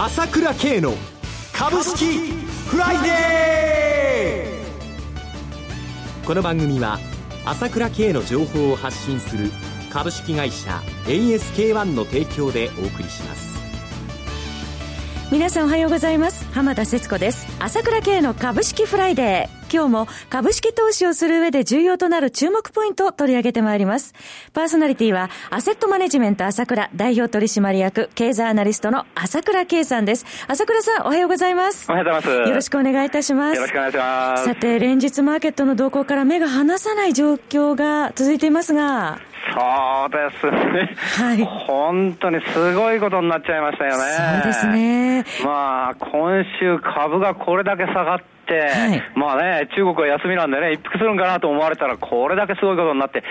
朝倉慶の株式フライデーこの番組は朝倉慶の情報を発信する株式会社 ASK-1 の提供でお送りします。皆さんおはようございます。浜田節子です。朝倉慶の株式フライデー。今日も株式投資をする上で重要となる注目ポイントを取り上げてまいります。パーソナリティは、アセットマネジメント朝倉代表取締役経済アナリストの朝倉慶さんです。朝倉さん、おはようございます。おはようございます。よろしくお願いいたします。よろしくお願いします。さて、連日マーケットの動向から目が離さない状況が続いていますが、そうですね。はい。本当にすごいことになっちゃいましたよね。そうですね。まあ、今週株がこれだけ下がって、、はい、まあね、中国は休みなんでね、一服するんかなと思われたら、これだけすごいことになって、し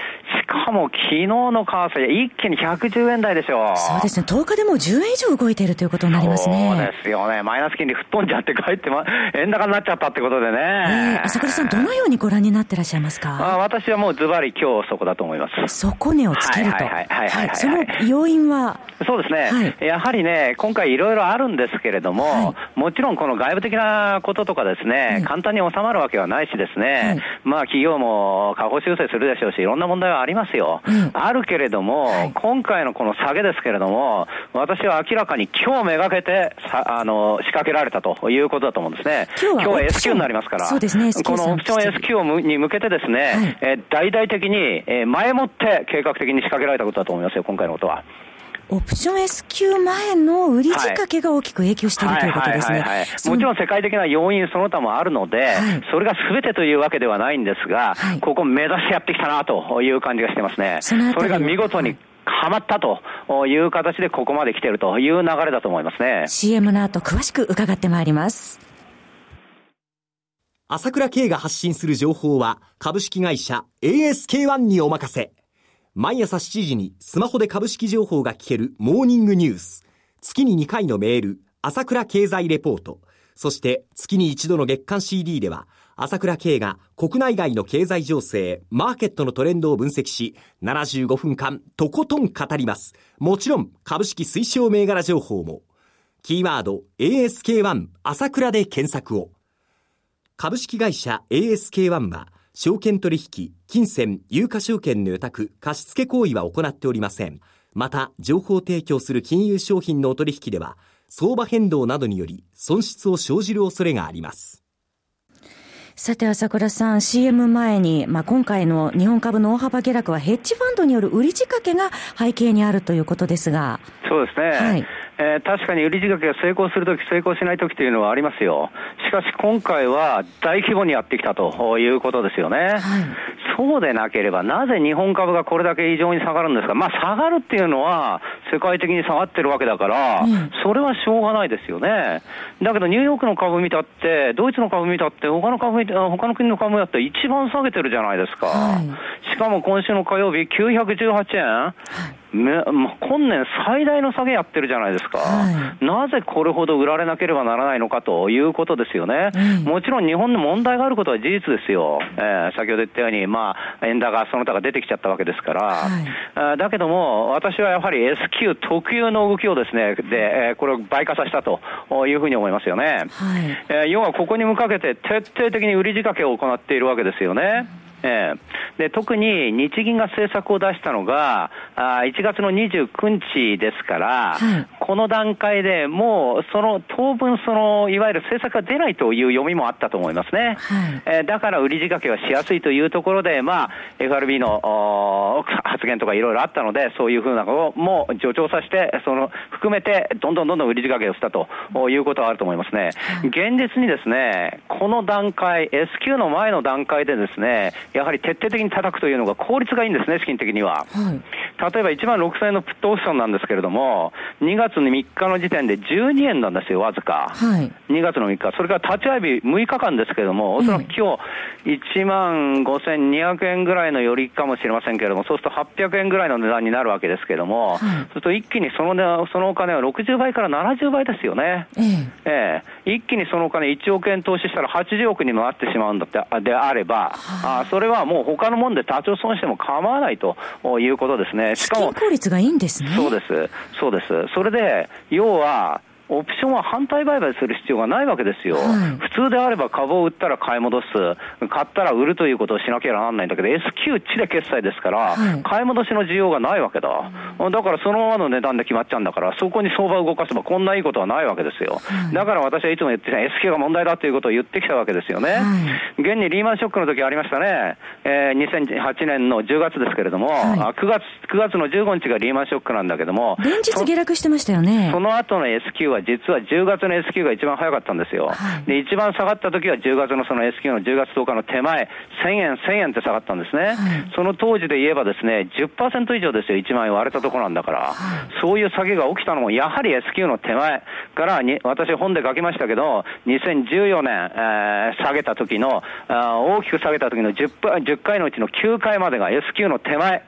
かも昨日の為替、一気に110円台でしょう。そうですね、10日でも10円以上動いているということになりますね。そうですよね、マイナス金利吹っ飛んじゃって帰って、ま、円高になっちゃったってことでね。えー、朝倉さん、どのようにご覧になってらっしゃいますか？あ私はもうズバリ今日そこだと思います。底値をつけると。はいその要因は？そうですね、はい、やはりね、今回いろいろあるんですけれども、はい、もちろんこの外部的なこととかですね、簡単に収まるわけはないしですね、まあ企業も下方修正するでしょうし、いろんな問題はありますよ。あるけれども、今回のこの下げですけれども、私は明らかに今日めがけてさあの仕掛けられたということだと思うんですね。今日は S q になりますから、ね、このオプション S q に向けてですね、はい、え大々的に、え前もって計画的に仕掛けられたことだと思いますよ、今回のことは。オプション S q 前の売り仕掛けが大きく影響しているということですね。もちろん世界的な要因その他もあるので、はい、それが全てというわけではないんですが、はい、ここ目指してやってきたなという感じがしてますね。それが見事にはまったという形でここまで来ているという流れだと思いますね。CM の後詳しく伺ってまいります。朝倉慶が発信する情報は株式会社 ASK-1 にお任せ。毎朝7時にスマホで株式情報が聞けるモーニングニュース。月に2回のメール、朝倉経済レポート。そして月に一度の月間 CD では、朝倉慶が国内外の経済情勢、マーケットのトレンドを分析し、75分間とことん語ります。もちろん株式推奨銘柄情報も。キーワード ASK1 朝倉で検索を。株式会社 ASK1 は、証券取引、金銭、有価証券の予託、貸付行為は行っておりません。また、情報提供する金融商品のお取引では、相場変動などにより損失を生じる恐れがあります。さて、朝倉さん、CM 前に、まあ、今回の日本株の大幅下落はヘッジファンドによる売り仕掛けが背景にあるということですが。そうですね。はい。えー、確かに売り仕掛けが成功するとき、成功しないときというのはありますよ。しかし今回は大規模にやってきたということですよね。はい、そうでなければ、なぜ日本株がこれだけ異常に下がるんですか。まあ下がるっていうのは世界的に下がってるわけだから、うん、それはしょうがないですよね。だけどニューヨークの株見たって、ドイツの株見たって、他の株見他の国の株やって一番下げてるじゃないですか。はい、しかも今週の火曜日918円、はいめま今年最大の下げやってるじゃないですか、はい、なぜこれほど売られなければならないのかということですよね、うん、もちろん日本の問題があることは事実ですよ、えー、先ほど言ったように、まあ、円高、その他が出てきちゃったわけですから、はい、だけども、私はやはり S q 特有の動きをですね、でえー、これを倍化させたというふうに思いますよね、はい。えー、要はここに向かけて徹底的に売り仕掛けを行っているわけですよね。えー、で特に日銀が政策を出したのがあ1月の29日ですから、はい、この段階でもうその当分そのいわゆる政策が出ないという読みもあったと思いますね、はい、えー、だから売り仕掛けはしやすいというところで、まあ、FRB の発言とかいろいろあったのでそういうふうなことも助長させてその含めてどんどんどんどん売り仕掛けをしたということはあると思いますね、はい、現実にですねこの段階 S q の前の段階でですねやはり徹底的に叩くというのが効率がいいんですね、資金的には。はい、例えば1万6000円のプットオプションなんですけれども、2月の3日の時点で12円なんですよ、わずか。はい、2月の3日。それから立ち会い日6日間ですけれども、おそらく今日1万5200円ぐらいの寄りかもしれませんけれども、そうすると800円ぐらいの値段になるわけですけれども、はい、そうすると一気にそのそのお金は60倍から70倍ですよね。ええー、一気にそのお金1億円投資したら80億にもなってしまうんだってであれば、あそれはもう他のもんで多少損しても構わないということですね。しかも。効率がいいんですね。そうです。そうです。それで、要は、オプションは反対売買する必要がないわけですよ。はい、普通であれば株を売ったら買い戻す、買ったら売るということをしなきゃならないんだけど、S q 値で決済ですから、はい、買い戻しの需要がないわけだ。だからそのままの値段で決まっちゃうんだから、そこに相場を動かせばこんないいことはないわけですよ。はい、だから私はいつも言って、S q が問題だということを言ってきたわけですよね。現にリーマンショックの時ありましたね。えー、2008年の10月ですけれども、はい、9月、9月の15日がリーマンショックなんだけども、連日下落してましたよね。その後の S q は実は10月の S q が一番早かったんですよ。はい、で、一番下がった時は10月のその S q の10月10日の手前、1000円、1000円って下がったんですね。はい、その当時で言えばですね、10%以上ですよ、1万円割れたところなんだから。そういう下げが起きたのも、やはり S q の手前からに、私本で書きましたけど、2014年、えー、下げた時の、あ大きく下げた時の 10, 10回のうちの9回までが S q の手前。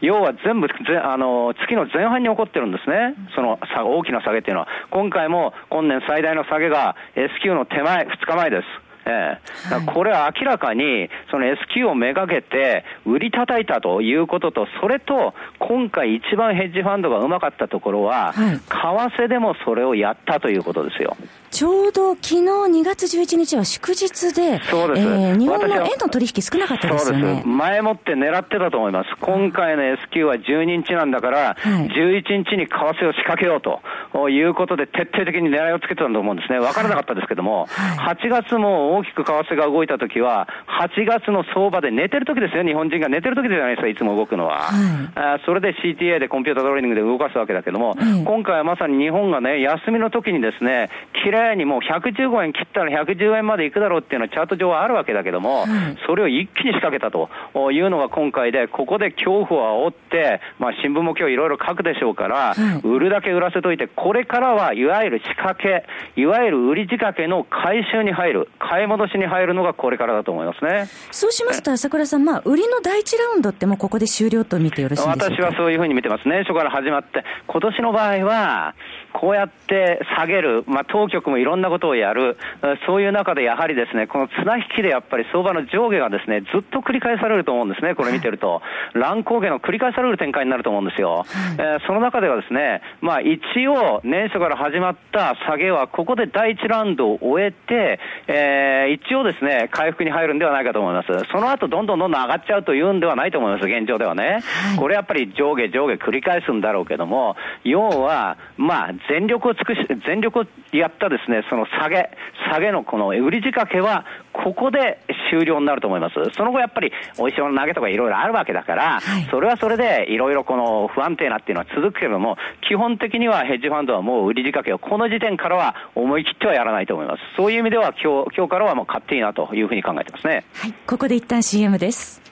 要は全部あの月の前半に起こってるんですね、その大きな下げっていうのは、今回も今年最大の下げが S q の手前、2日前です。ええ、これは明らかに、その S q をめがけて、売り叩いたということと、それと、今回一番ヘッジファンドがうまかったところは、はい、為替でもそれをやったということですよ。ちょうど昨日2月11日は祝日で、そうです。えー、日本の円の取引少なかったですよね。そうです。前もって狙ってたと思います。今回の S q は12日なんだから、はい、11日に為替を仕掛けようということで、徹底的に狙いをつけてたと思うんですね。分からなかったですけども、はい、8月も大きく為替が動いたときは、8月の相場で寝てるときですよ、日本人が寝てるときじゃないですか、いつも動くのは。はい、あそれで CTA でコンピュータートレーニングで動かすわけだけども、今回はまさに日本がね、休みの時にですね、綺麗にもう110 115円切ったら110円までいくだろうっていうのはチャート上はあるわけだけども、それを一気に仕掛けたと。いうのが今回で、ここで恐怖を煽って、まあ、新聞も今日いろいろ書くでしょうから、売るだけ売らせといて、これからはいわゆる仕掛け、いわゆる売り仕掛けの回収に入る、買い戻しに入るのがこれからだと思いますね。そうしますと、朝倉さん、まあ、売りの第一ラウンドってもうここで終了と見てよろしいでしょうか？私はそういうふうに見てます。年初から始まって、今年の場合は、こうやって下げる、まあ、当局もいろんなことをやる、そういう中でやはりですね、この綱引きでやっぱり相場の上下がですね、ずっと繰り返されると思うんですね、これ見てると。乱高下の繰り返される展開になると思うんですよ。えー、その中ではですね、まあ、一応、年初から始まった下げは、ここで第一ラウンドを終えて、えー、一応ですね、回復に入るんではないかと思います。その後、どんどんどんどん上がっちゃうというんではないと思います、現状ではね。これやっぱり上下上下繰り返すんだろうけども、要は、まあ、全力を尽くし、全力をやったですね、その下げ、下げのこの売り仕掛けは、ここで終了になると思います。その後やっぱり、美味しいもの投げとかいろいろあるわけだから、はい、それはそれでいろいろこの不安定なっていうのは続くけれども、基本的にはヘッジファンドはもう売り仕掛けをこの時点からは思い切ってはやらないと思います。そういう意味では今日、今日からはもう買っていいなというふうに考えてますね。はい。ここで一旦 CM です。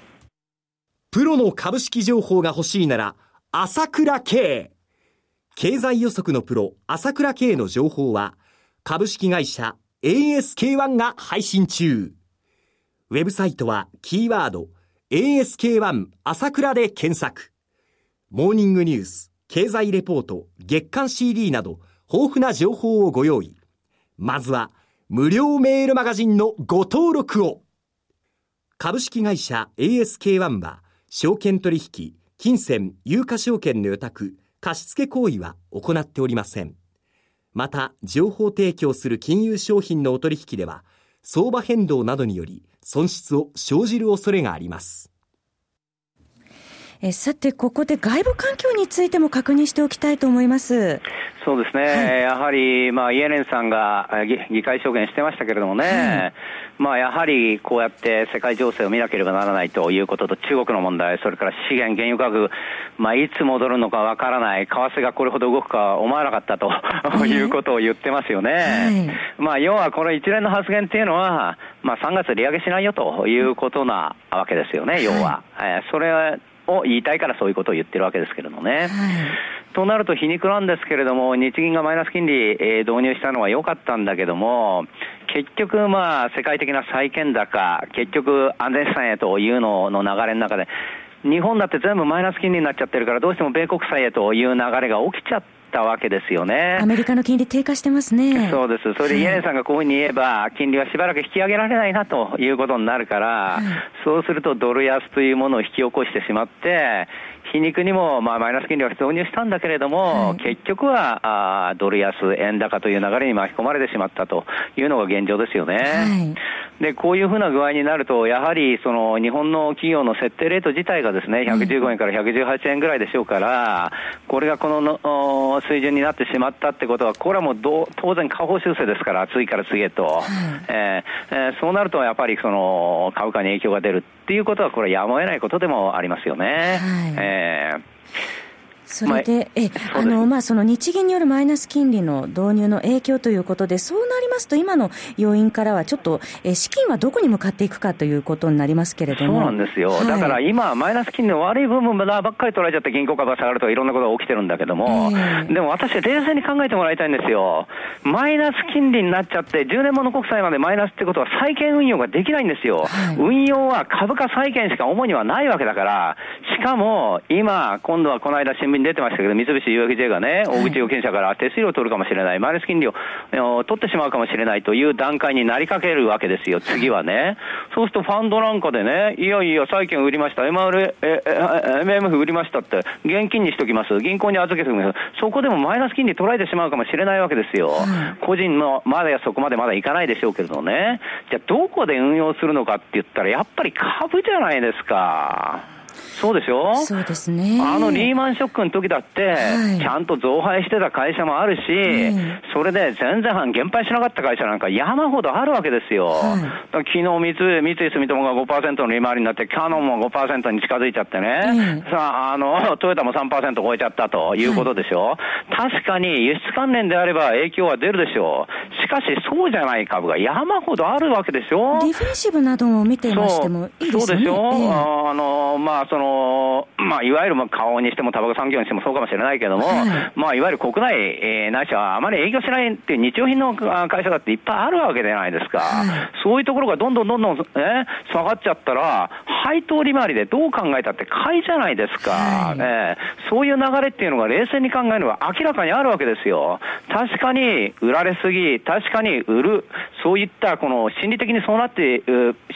プロの株式情報が欲しいなら、朝倉慶。経済予測のプロ、朝倉慶の情報は、株式会社 ASK1 が配信中。ウェブサイトはキーワード ASK1 朝倉で検索。モーニングニュース、経済レポート、月刊 CD など豊富な情報をご用意。まずは無料メールマガジンのご登録を。株式会社 ASK1 は証券取引、金銭、有価証券の予託、貸付行為は行っておりません。また、情報提供する金融商品のお取引では、相場変動などにより損失を生じる恐れがあります。えさて、ここで外部環境についても確認しておきたいと思います。そうですね、はい、やはり、まあ、イエレンさんが議会証言してましたけれどもね、はい、まあ、やはりこうやって世界情勢を見なければならないということと、中国の問題、それから資源、原油価格、まあ、いつ戻るのかわからない、為替がこれほど動くかは思わなかったと いうことを言ってますよね。はい、まあ、要はこの一連の発言っていうのは、まあ、3月利上げしないよということなわけですよね、要は。えー、それを言いたいからそういうことを言ってるわけですけれどもね。はい、となると皮肉なんですけれども、日銀がマイナス金利、えー、導入したのは良かったんだけども、結局、まあ、世界的な債券高、結局、安全資産へというのの流れの中で、日本だって全部マイナス金利になっちゃってるから、どうしても米国債へという流れが起きちゃったわけですよね。アメリカの金利低下してますね。そうです。それでイエレンさんがこういうふうに言えば、金利はしばらく引き上げられないなということになるから、そうするとドル安というものを引き起こしてしまって、皮肉にも、まあ、マイナス金利を導入したんだけれども、はい、結局はあドル安、円高という流れに巻き込まれてしまったというのが現状ですよね。はい。で、こういうふうな具合になると、やはりその日本の企業の設定レート自体がですね、115円から118円ぐらいでしょうから、これがこの水準になってしまったってことは、これはもう当然下方修正ですから、次から次へと。はい、えー、えー、そうなると、やっぱりその株価に影響が出るっていうことは、これやむを得ないことでもありますよね。はい、えーそれで、え、あの、まあ、その日銀によるマイナス金利の導入の影響ということで、そうなりますと、今の要因からはちょっと、え、資金はどこに向かっていくかということになりますけれども。そうなんですよ。はい、だから今、マイナス金利の悪い部分ばっかり取られちゃって銀行株が下がるといろんなことが起きてるんだけども、えー、でも私は冷静に考えてもらいたいんですよ。マイナス金利になっちゃって、10年物国債までマイナスってことは債券運用ができないんですよ。はい、運用は株価債券しか主にはないわけだから、しかも今、今度はこの間新聞に出てましたけど、三菱 UFJ がね、大口預金者から手数料を取るかもしれない、マイナス金利を取ってしまうかもしれないという段階になりかけるわけですよ、次はね。そうするとファンドなんかでね、いやいや、債券売りました、MR、MMF 売りましたって、現金にしときます、銀行に預けておきます、そこでもマイナス金利取られてしまうかもしれないわけですよ。個人の、まだやそこまでまだいかないでしょうけれどね。じゃあ、どこで運用するのかって言ったら、やっぱり株じゃないですか。そうでしょ？そうですね。あのリーマンショックの時だって、ちゃんと増配してた会社もあるし、それで全然減配しなかった会社なんか山ほどあるわけですよ。はい、昨日三井三井住友が5%の利回りになって、キャノンも5%に近づいちゃってね、さあ、あの、トヨタも3%超えちゃったということでしょ、はい、確かに輸出関連であれば影響は出るでしょう。しかしそうじゃない株が山ほどあるわけでしょディフェンシブなども見てましてもいいですよね。そうでしょ、えー、あの、まあ、その、まあ、いわゆるまあ顔にしても、タバコ産業にしてもそうかもしれないけども、はい、まあ、いわゆる国内、えー、ないしはあまり営業しないっていう日用品の会社だっていっぱいあるわけじゃないですか。はい、そういうところがどんどんどんどん、え下がっちゃったら、配当利回りでどう考えたって買いじゃないですか。はい、えー、そういう流れっていうのが冷静に考えるのは明らかにあるわけですよ。確かに売られすぎ、確確かに売る、そういったこの心理的にそうなって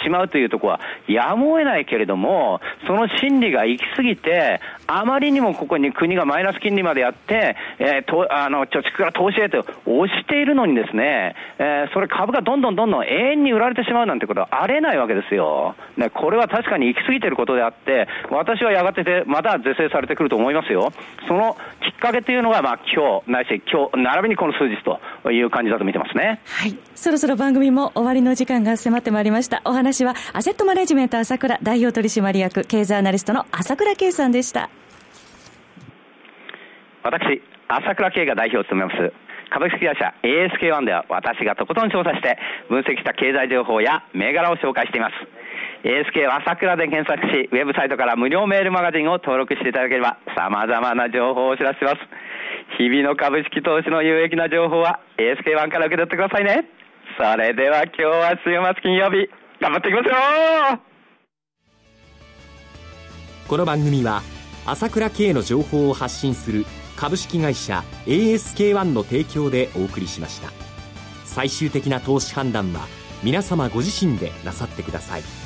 しまうというところはやむを得ないけれども、その心理が行き過ぎて、あまりにもここに国がマイナス金利までやって、えー、とあの貯蓄から投資へと押しているのにですね、えー、それ株がどんどんどんどん永遠に売られてしまうなんてことはありえないわけですよ。ね、これは確かに行き過ぎていることであって、私はやがててまた是正されてくると思いますよ。そのきっかけというのが、まあ今日、ないし今日、並びにこの数日という感じだと見てますね。はい。そろそろ番組も終わりの時間が迫ってまいりました。お話は、アセットマネジメント朝倉代表取締役経済アナリストの朝倉圭さんでした。私、朝倉慶が代表を務めます株式会社 ASK1 では私がとことん調査して分析した経済情報や銘柄を紹介しています。ASK は朝倉で検索し、ウェブサイトから無料メールマガジンを登録していただければ様々な情報をお知らせします。日々の株式投資の有益な情報は ASK1 から受け取ってくださいね。それでは今日は週末金曜日、頑張っていきますよこの番組は朝倉慶の情報を発信する株式会社 ASK-1 の提供でお送りしました。最終的な投資判断は皆様ご自身でなさってください。